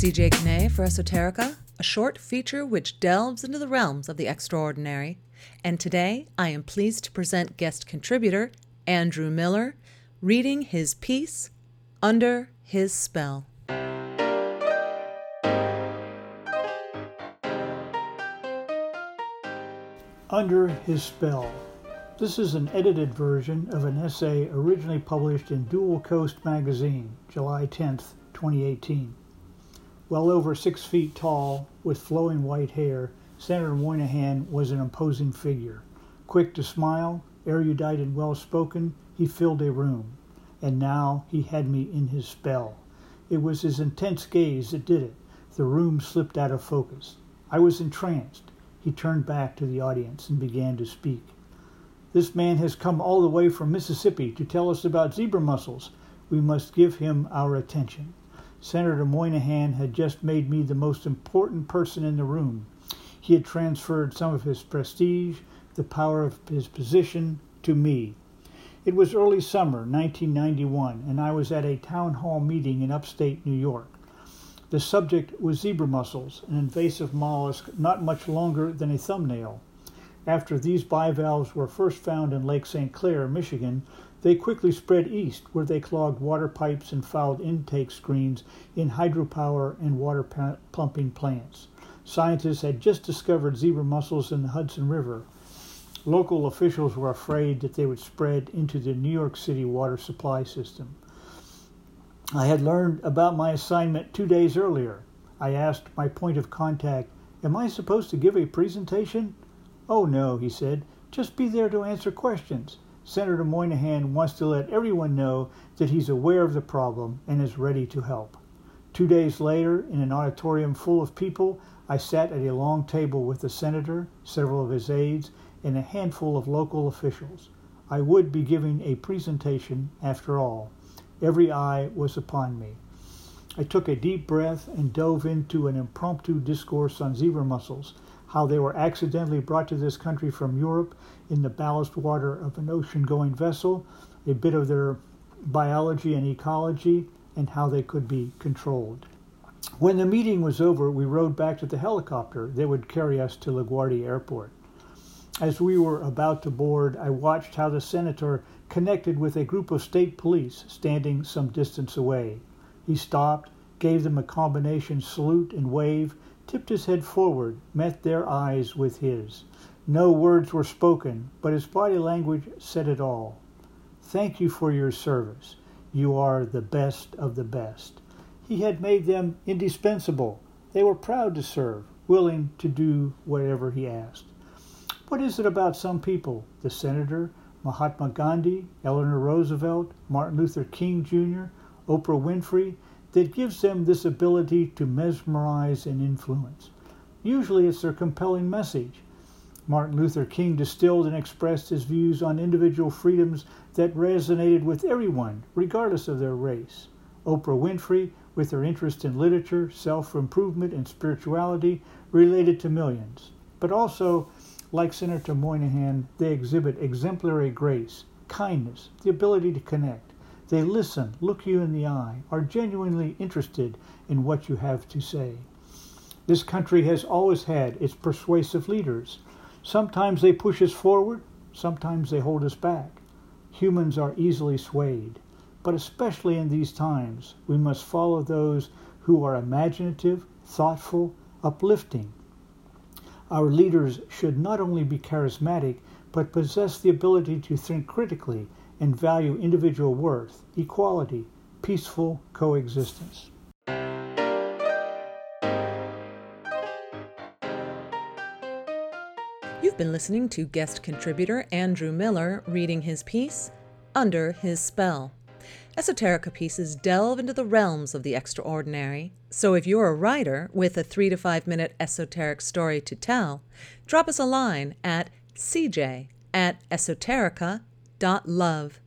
CJ Kane for Esoterica, a short feature which delves into the realms of the extraordinary. And today I am pleased to present guest contributor Andrew Miller reading his piece, Under His Spell. Under His Spell. This is an edited version of an essay originally published in Dual Coast magazine, July 10, 2018. Well over six feet tall, with flowing white hair, Senator Moynihan was an imposing figure. Quick to smile, erudite and well spoken, he filled a room. And now he had me in his spell. It was his intense gaze that did it. The room slipped out of focus. I was entranced. He turned back to the audience and began to speak. This man has come all the way from Mississippi to tell us about zebra mussels. We must give him our attention. Senator Moynihan had just made me the most important person in the room. He had transferred some of his prestige, the power of his position, to me. It was early summer, 1991, and I was at a town hall meeting in upstate New York. The subject was zebra mussels, an invasive mollusk not much longer than a thumbnail. After these bivalves were first found in Lake St. Clair, Michigan, they quickly spread east, where they clogged water pipes and fouled intake screens in hydropower and water pumping plants. Scientists had just discovered zebra mussels in the Hudson River. Local officials were afraid that they would spread into the New York City water supply system. I had learned about my assignment two days earlier. I asked my point of contact, Am I supposed to give a presentation? Oh, no, he said. Just be there to answer questions. Senator Moynihan wants to let everyone know that he's aware of the problem and is ready to help. Two days later, in an auditorium full of people, I sat at a long table with the senator, several of his aides, and a handful of local officials. I would be giving a presentation after all. Every eye was upon me. I took a deep breath and dove into an impromptu discourse on zebra mussels, how they were accidentally brought to this country from Europe in the ballast water of an ocean going vessel, a bit of their biology and ecology, and how they could be controlled. When the meeting was over, we rode back to the helicopter that would carry us to LaGuardia Airport. As we were about to board, I watched how the senator connected with a group of state police standing some distance away. He stopped, gave them a combination salute and wave, tipped his head forward, met their eyes with his. No words were spoken, but his body language said it all. Thank you for your service. You are the best of the best. He had made them indispensable. They were proud to serve, willing to do whatever he asked. What is it about some people, the senator, Mahatma Gandhi, Eleanor Roosevelt, Martin Luther King Jr., Oprah Winfrey, that gives them this ability to mesmerize and influence. Usually it's their compelling message. Martin Luther King distilled and expressed his views on individual freedoms that resonated with everyone, regardless of their race. Oprah Winfrey, with her interest in literature, self improvement, and spirituality, related to millions. But also, like Senator Moynihan, they exhibit exemplary grace, kindness, the ability to connect. They listen, look you in the eye, are genuinely interested in what you have to say. This country has always had its persuasive leaders. Sometimes they push us forward, sometimes they hold us back. Humans are easily swayed, but especially in these times, we must follow those who are imaginative, thoughtful, uplifting, our leaders should not only be charismatic, but possess the ability to think critically and value individual worth, equality, peaceful coexistence. You've been listening to guest contributor Andrew Miller reading his piece, Under His Spell. Esoterica pieces delve into the realms of the extraordinary. So if you're a writer with a three to five minute esoteric story to tell, drop us a line at cj at esoterica.love.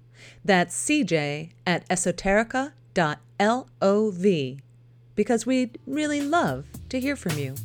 That's cj at esoterica.lov because we'd really love to hear from you.